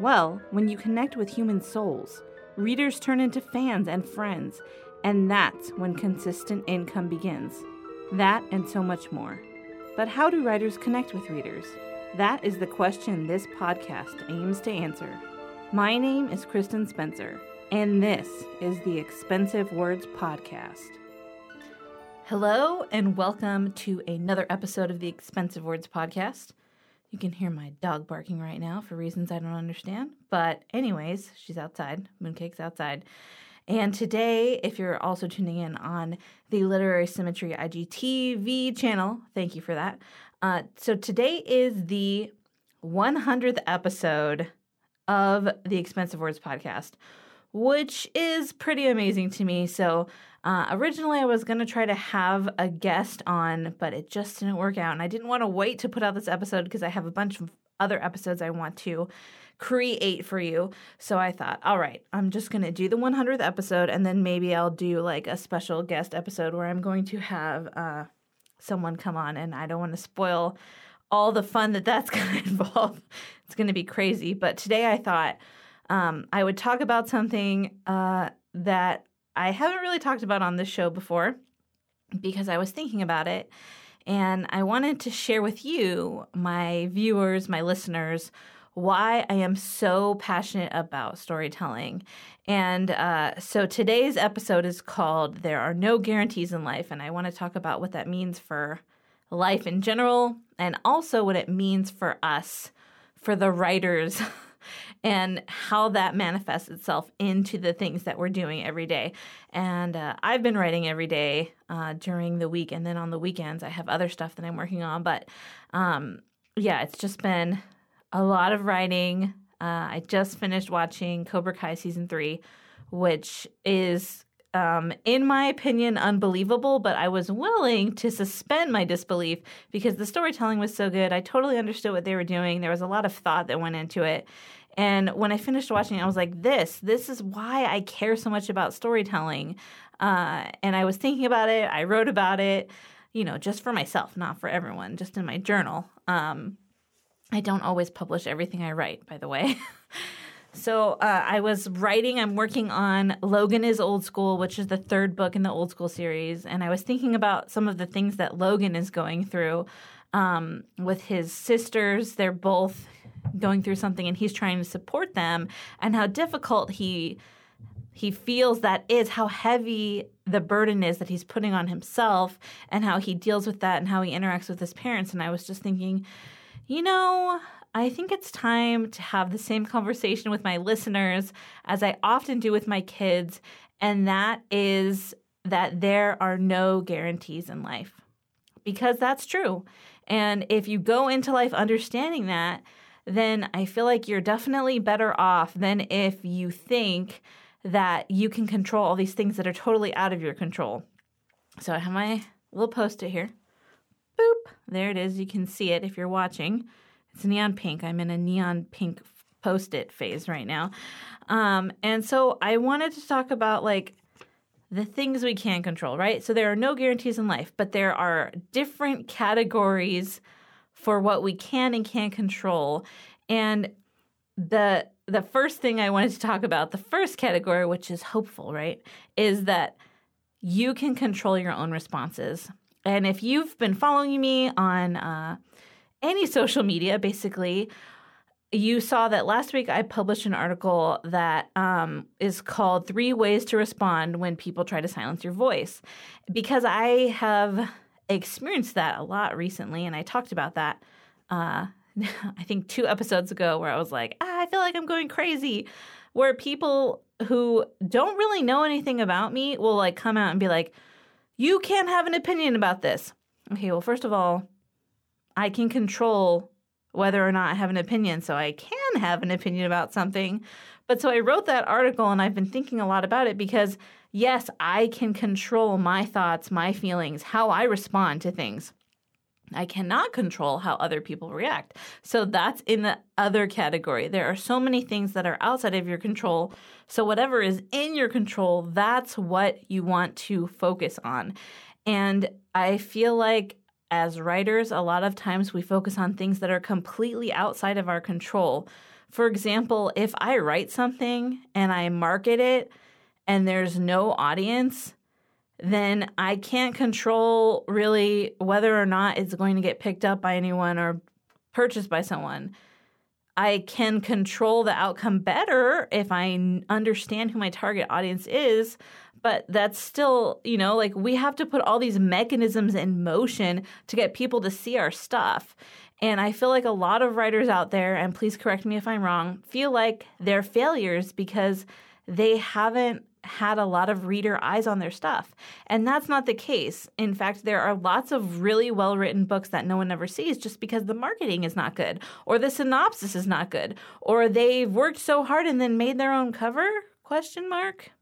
Well, when you connect with human souls, readers turn into fans and friends, and that's when consistent income begins. That and so much more. But how do writers connect with readers? That is the question this podcast aims to answer. My name is Kristen Spencer, and this is the Expensive Words Podcast. Hello, and welcome to another episode of the Expensive Words Podcast. You can hear my dog barking right now for reasons I don't understand. But, anyways, she's outside. Mooncake's outside. And today, if you're also tuning in on the Literary Symmetry IGTV channel, thank you for that. Uh, so, today is the 100th episode of the Expensive Words podcast, which is pretty amazing to me. So, uh, originally, I was going to try to have a guest on, but it just didn't work out. And I didn't want to wait to put out this episode because I have a bunch of other episodes I want to create for you. So I thought, all right, I'm just going to do the 100th episode and then maybe I'll do like a special guest episode where I'm going to have uh, someone come on and I don't want to spoil all the fun that that's going to involve. It's going to be crazy. But today I thought um, I would talk about something uh, that I haven't really talked about on this show before because I was thinking about it and I wanted to share with you, my viewers, my listeners, why I am so passionate about storytelling. And uh, so today's episode is called There Are No Guarantees in Life. And I want to talk about what that means for life in general and also what it means for us, for the writers and how that manifests itself into the things that we're doing every day. And uh, I've been writing every day uh, during the week, and then on the weekends, I have other stuff that I'm working on. But um, yeah, it's just been a lot of writing. Uh, I just finished watching Cobra Kai season three, which is um, in my opinion, unbelievable, but I was willing to suspend my disbelief because the storytelling was so good. I totally understood what they were doing. There was a lot of thought that went into it. And when I finished watching, I was like, this, this is why I care so much about storytelling. Uh, and I was thinking about it. I wrote about it, you know, just for myself, not for everyone, just in my journal. Um, I don't always publish everything I write, by the way. so uh, I was writing, I'm working on Logan is Old School, which is the third book in the Old School series. And I was thinking about some of the things that Logan is going through um, with his sisters. They're both going through something and he's trying to support them and how difficult he he feels that is how heavy the burden is that he's putting on himself and how he deals with that and how he interacts with his parents and i was just thinking you know I think it's time to have the same conversation with my listeners as I often do with my kids, and that is that there are no guarantees in life. Because that's true. And if you go into life understanding that, then I feel like you're definitely better off than if you think that you can control all these things that are totally out of your control. So I have my little post it here. Boop. There it is. You can see it if you're watching. It's neon pink. I'm in a neon pink post it phase right now. Um, and so I wanted to talk about like the things we can control, right? So there are no guarantees in life, but there are different categories for what we can and can't control. And the the first thing I wanted to talk about, the first category, which is hopeful, right, is that you can control your own responses. And if you've been following me on uh, any social media, basically, you saw that last week I published an article that um, is called Three Ways to Respond When People Try to Silence Your Voice. Because I have experienced that a lot recently, and I talked about that. Uh, I think two episodes ago, where I was like, ah, I feel like I'm going crazy. Where people who don't really know anything about me will like come out and be like, you can't have an opinion about this. Okay, well, first of all, I can control whether or not I have an opinion, so I can can have an opinion about something. But so I wrote that article and I've been thinking a lot about it because, yes, I can control my thoughts, my feelings, how I respond to things. I cannot control how other people react. So that's in the other category. There are so many things that are outside of your control. So, whatever is in your control, that's what you want to focus on. And I feel like as writers, a lot of times we focus on things that are completely outside of our control. For example, if I write something and I market it and there's no audience, then I can't control really whether or not it's going to get picked up by anyone or purchased by someone. I can control the outcome better if I understand who my target audience is, but that's still, you know, like we have to put all these mechanisms in motion to get people to see our stuff. And I feel like a lot of writers out there, and please correct me if I'm wrong, feel like they're failures because they haven't had a lot of reader eyes on their stuff. And that's not the case. In fact, there are lots of really well written books that no one ever sees just because the marketing is not good, or the synopsis is not good, or they've worked so hard and then made their own cover? Question mark.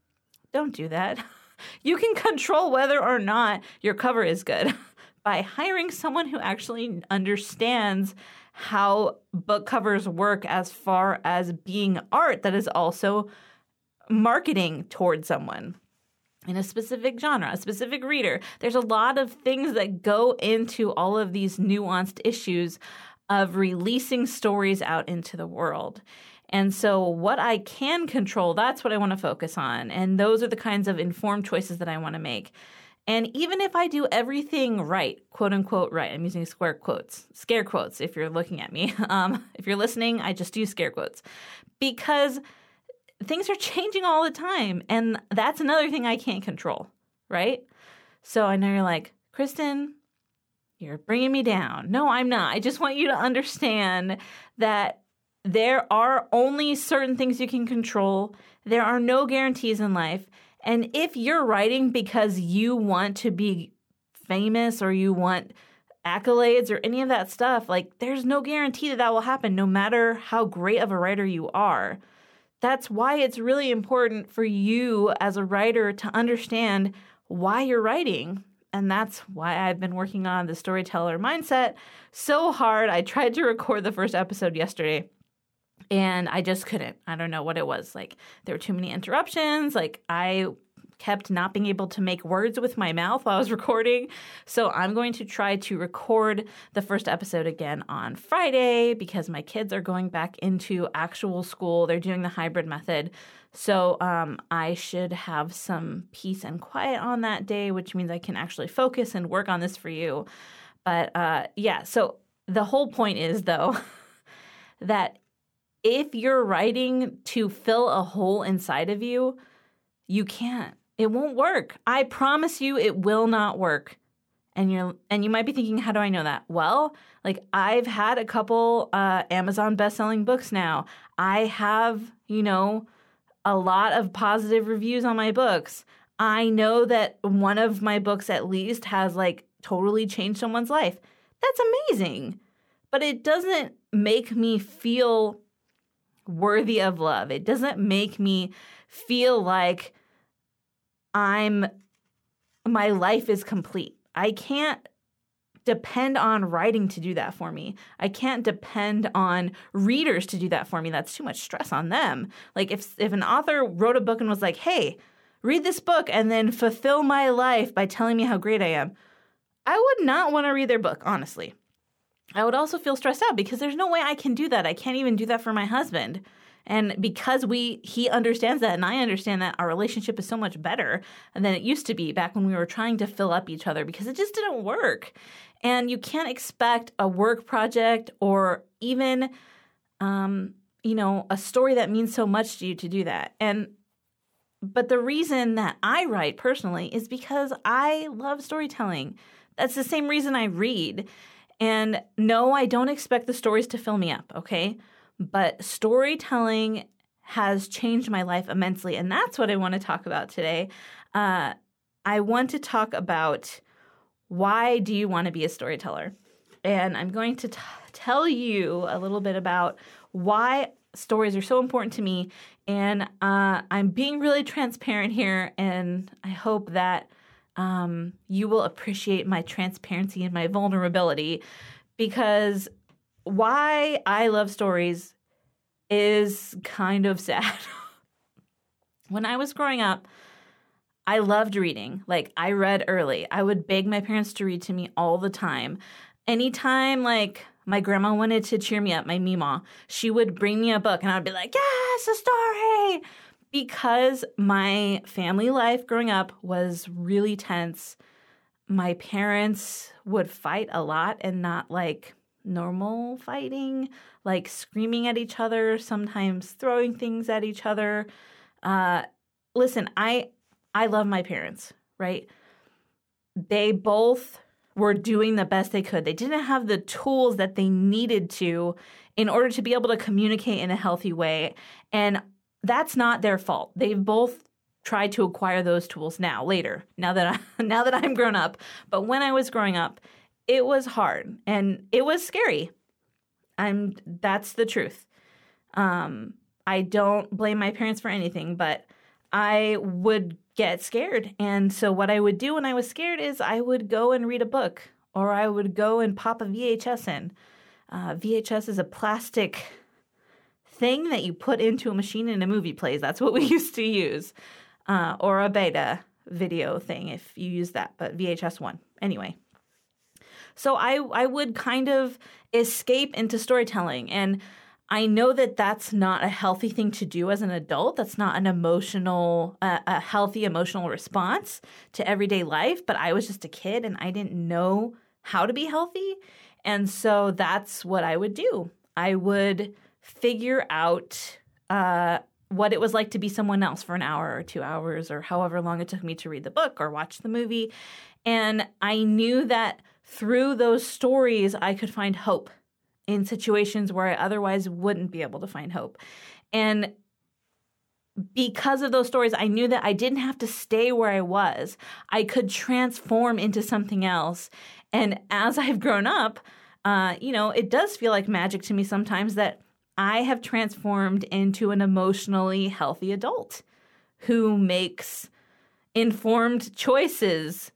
Don't do that. You can control whether or not your cover is good by hiring someone who actually understands how book covers work as far as being art that is also marketing towards someone in a specific genre, a specific reader. There's a lot of things that go into all of these nuanced issues of releasing stories out into the world. And so, what I can control, that's what I want to focus on. And those are the kinds of informed choices that I want to make. And even if I do everything right, quote unquote right, I'm using square quotes, scare quotes if you're looking at me. Um, if you're listening, I just use scare quotes because things are changing all the time. And that's another thing I can't control, right? So I know you're like, Kristen, you're bringing me down. No, I'm not. I just want you to understand that there are only certain things you can control. There are no guarantees in life. And if you're writing because you want to be famous or you want accolades or any of that stuff, like there's no guarantee that that will happen no matter how great of a writer you are that's why it's really important for you as a writer to understand why you're writing. And that's why I've been working on the storyteller mindset so hard. I tried to record the first episode yesterday and I just couldn't. I don't know what it was. Like, there were too many interruptions. Like, I kept not being able to make words with my mouth while I was recording. So I'm going to try to record the first episode again on Friday because my kids are going back into actual school. They're doing the hybrid method. So um, I should have some peace and quiet on that day, which means I can actually focus and work on this for you. But uh, yeah, so the whole point is, though, that if you're writing to fill a hole inside of you, you can't. It won't work. I promise you it will not work. And you're and you might be thinking, how do I know that? Well, like I've had a couple uh, Amazon best-selling books now. I have, you know, a lot of positive reviews on my books. I know that one of my books at least has like totally changed someone's life. That's amazing. But it doesn't make me feel worthy of love. It doesn't make me feel like I'm my life is complete. I can't depend on writing to do that for me. I can't depend on readers to do that for me. That's too much stress on them. Like if if an author wrote a book and was like, "Hey, read this book and then fulfill my life by telling me how great I am." I would not want to read their book, honestly. I would also feel stressed out because there's no way I can do that. I can't even do that for my husband. And because we he understands that and I understand that our relationship is so much better than it used to be back when we were trying to fill up each other because it just didn't work. And you can't expect a work project or even um, you know, a story that means so much to you to do that. And but the reason that I write personally is because I love storytelling. That's the same reason I read. And no, I don't expect the stories to fill me up, okay? but storytelling has changed my life immensely. And that's what I want to talk about today. Uh, I want to talk about why do you want to be a storyteller? And I'm going to t- tell you a little bit about why stories are so important to me, and uh, I'm being really transparent here, and I hope that um, you will appreciate my transparency and my vulnerability because why I love stories is kind of sad. when I was growing up, I loved reading. Like, I read early. I would beg my parents to read to me all the time. Anytime, like, my grandma wanted to cheer me up, my mima, she would bring me a book and I'd be like, yes, a story. Because my family life growing up was really tense, my parents would fight a lot and not like normal fighting, like screaming at each other, sometimes throwing things at each other. Uh, listen, I I love my parents, right? They both were doing the best they could. They didn't have the tools that they needed to in order to be able to communicate in a healthy way. And that's not their fault. They've both tried to acquire those tools now, later, now that I now that I'm grown up. But when I was growing up, it was hard and it was scary. I'm that's the truth. Um, I don't blame my parents for anything, but I would get scared. And so what I would do when I was scared is I would go and read a book or I would go and pop a VHS in. Uh, VHS is a plastic thing that you put into a machine and a movie plays. That's what we used to use. Uh, or a beta video thing if you use that, but VHS one. Anyway. So I I would kind of escape into storytelling and I know that that's not a healthy thing to do as an adult. That's not an emotional, uh, a healthy emotional response to everyday life. But I was just a kid and I didn't know how to be healthy. And so that's what I would do. I would figure out uh, what it was like to be someone else for an hour or two hours or however long it took me to read the book or watch the movie. And I knew that through those stories, I could find hope in situations where I otherwise wouldn't be able to find hope. And because of those stories, I knew that I didn't have to stay where I was. I could transform into something else. And as I've grown up, uh, you know, it does feel like magic to me sometimes that I have transformed into an emotionally healthy adult who makes informed choices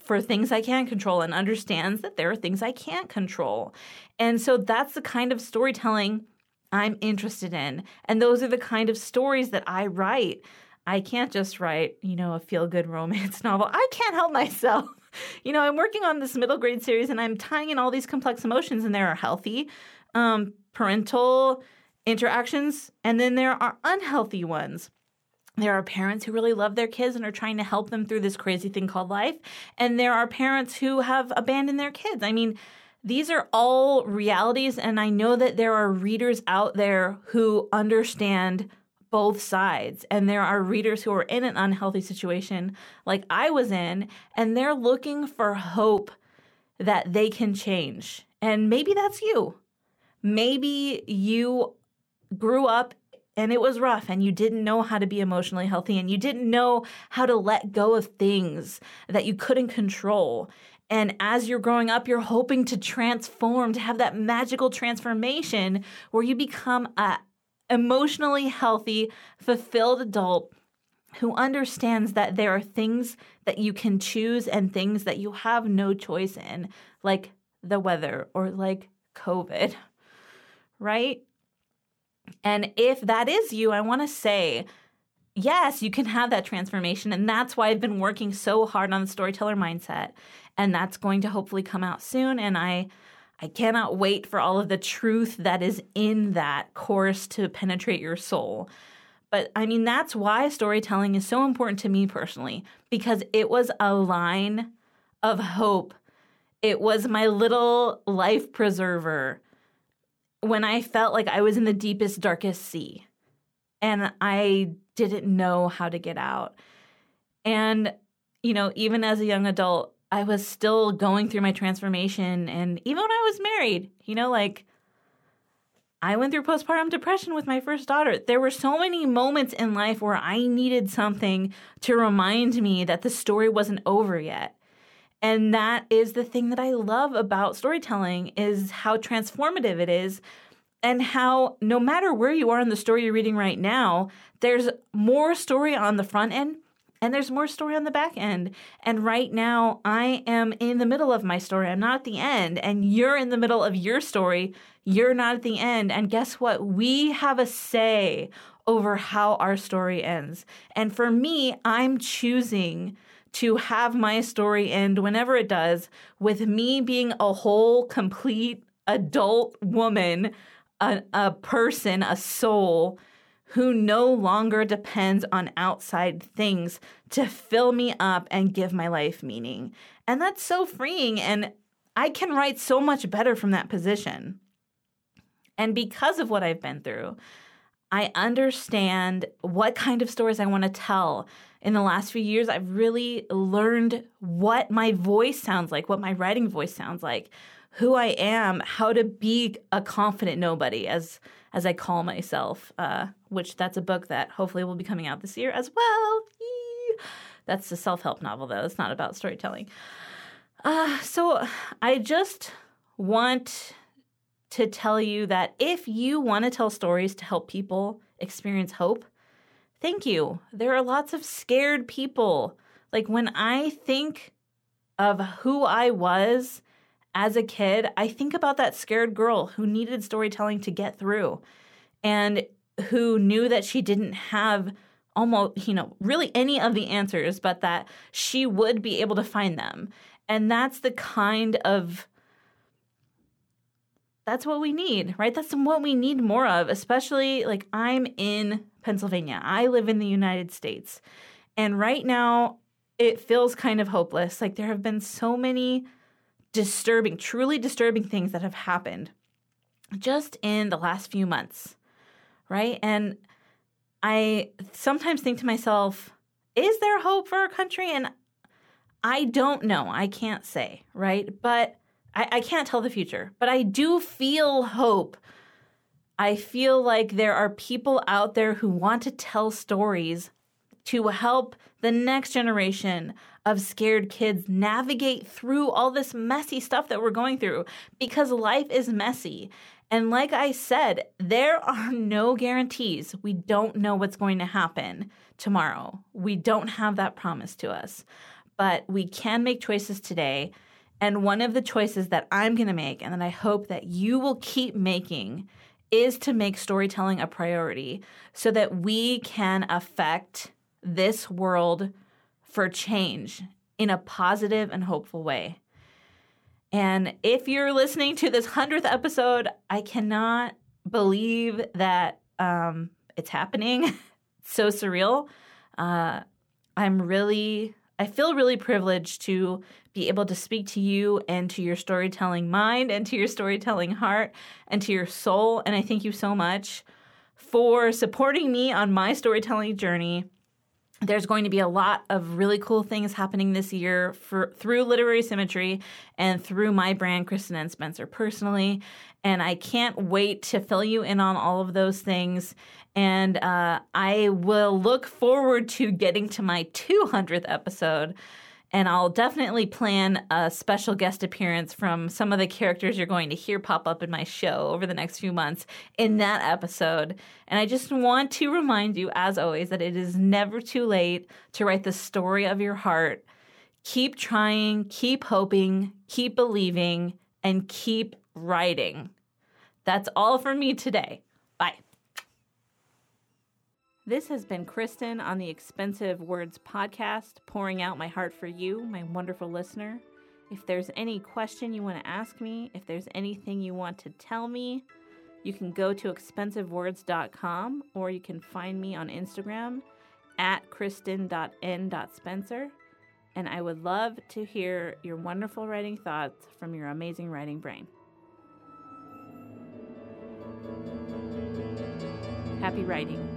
for things I can control and understands that there are things I can't control. And so that's the kind of storytelling I'm interested in. And those are the kind of stories that I write. I can't just write, you know, a feel good romance novel. I can't help myself. You know, I'm working on this middle grade series and I'm tying in all these complex emotions, and there are healthy um, parental interactions, and then there are unhealthy ones. There are parents who really love their kids and are trying to help them through this crazy thing called life. And there are parents who have abandoned their kids. I mean, these are all realities. And I know that there are readers out there who understand both sides. And there are readers who are in an unhealthy situation, like I was in, and they're looking for hope that they can change. And maybe that's you. Maybe you grew up and it was rough and you didn't know how to be emotionally healthy and you didn't know how to let go of things that you couldn't control. And as you're growing up, you're hoping to transform, to have that magical transformation where you become a emotionally healthy, fulfilled adult who understands that there are things that you can choose and things that you have no choice in, like the weather or like COVID, right? And if that is you, I want to say, yes, you can have that transformation. And that's why I've been working so hard on the storyteller mindset. And that's going to hopefully come out soon. And I I cannot wait for all of the truth that is in that course to penetrate your soul. But I mean, that's why storytelling is so important to me personally, because it was a line of hope. It was my little life preserver when I felt like I was in the deepest, darkest sea and I didn't know how to get out. And, you know, even as a young adult, I was still going through my transformation. And even when I was married, you know, like I went through postpartum depression with my first daughter. There were so many moments in life where I needed something to remind me that the story wasn't over yet. And that is the thing that I love about storytelling is how transformative it is and how no matter where you are in the story you're reading right now, there's more story on the front end and there's more story on the back end. And right now, I am in the middle of my story. I'm not at the end. And you're in the middle of your story. You're not at the end. And guess what? We have a say over how our story ends. And for me, I'm choosing to have my story end whenever it does with me being a whole, complete adult woman, a, a person, a soul who no longer depends on outside things to fill me up and give my life meaning. And that's so freeing. And I can write so much better from that position. And because of what I've been through, I understand what kind of stories I want to tell. In the last few years, I've really learned what my voice sounds like, what my writing voice sounds like, who I am, how to be a confident nobody, as as I call myself, uh, which that's a book that hopefully will be coming out this year as well. That's a self help novel, though. It's not about storytelling. Uh, so I just want to tell you that if you want to tell stories to help people experience hope, thank you. There are lots of scared people. Like when I think of who I was as a kid, I think about that scared girl who needed storytelling to get through and who knew that she didn't have almost, you know, really any of the answers, but that she would be able to find them. And that's the kind of that's what we need, right? That's what we need more of, especially like I'm in Pennsylvania. I live in the United States. And right now it feels kind of hopeless. Like there have been so many disturbing, truly disturbing things that have happened just in the last few months, right? And I sometimes think to myself, is there hope for our country? And I don't know. I can't say, right? But I, I can't tell the future, but I do feel hope. I feel like there are people out there who want to tell stories to help the next generation of scared kids navigate through all this messy stuff that we're going through because life is messy. And like I said, there are no guarantees. We don't know what's going to happen tomorrow. We don't have that promise to us. But we can make choices today. And one of the choices that I'm going to make, and that I hope that you will keep making, is to make storytelling a priority so that we can affect this world for change in a positive and hopeful way. And if you're listening to this 100th episode, I cannot believe that um, it's happening. it's so surreal. Uh, I'm really, I feel really privileged to be able to speak to you and to your storytelling mind and to your storytelling heart and to your soul. And I thank you so much for supporting me on my storytelling journey there's going to be a lot of really cool things happening this year for through literary symmetry and through my brand Kristen N. Spencer personally. And i can't wait to fill you in on all of those things. And uh, i will look forward to getting to my 200th episode and I'll definitely plan a special guest appearance from some of the characters you're going to hear pop up in my show over the next few months in that episode. And I just want to remind you, as always, that it is never too late to write the story of your heart. Keep trying, keep hoping, keep believing, and keep writing. That's all for me today. Bye. This has been Kristen on the Expensive Words podcast, pouring out my heart for you, my wonderful listener. If there's any question you want to ask me, if there's anything you want to tell me, you can go to expensivewords.com or you can find me on Instagram at kristen.n.spencer. And I would love to hear your wonderful writing thoughts from your amazing writing brain. Happy writing.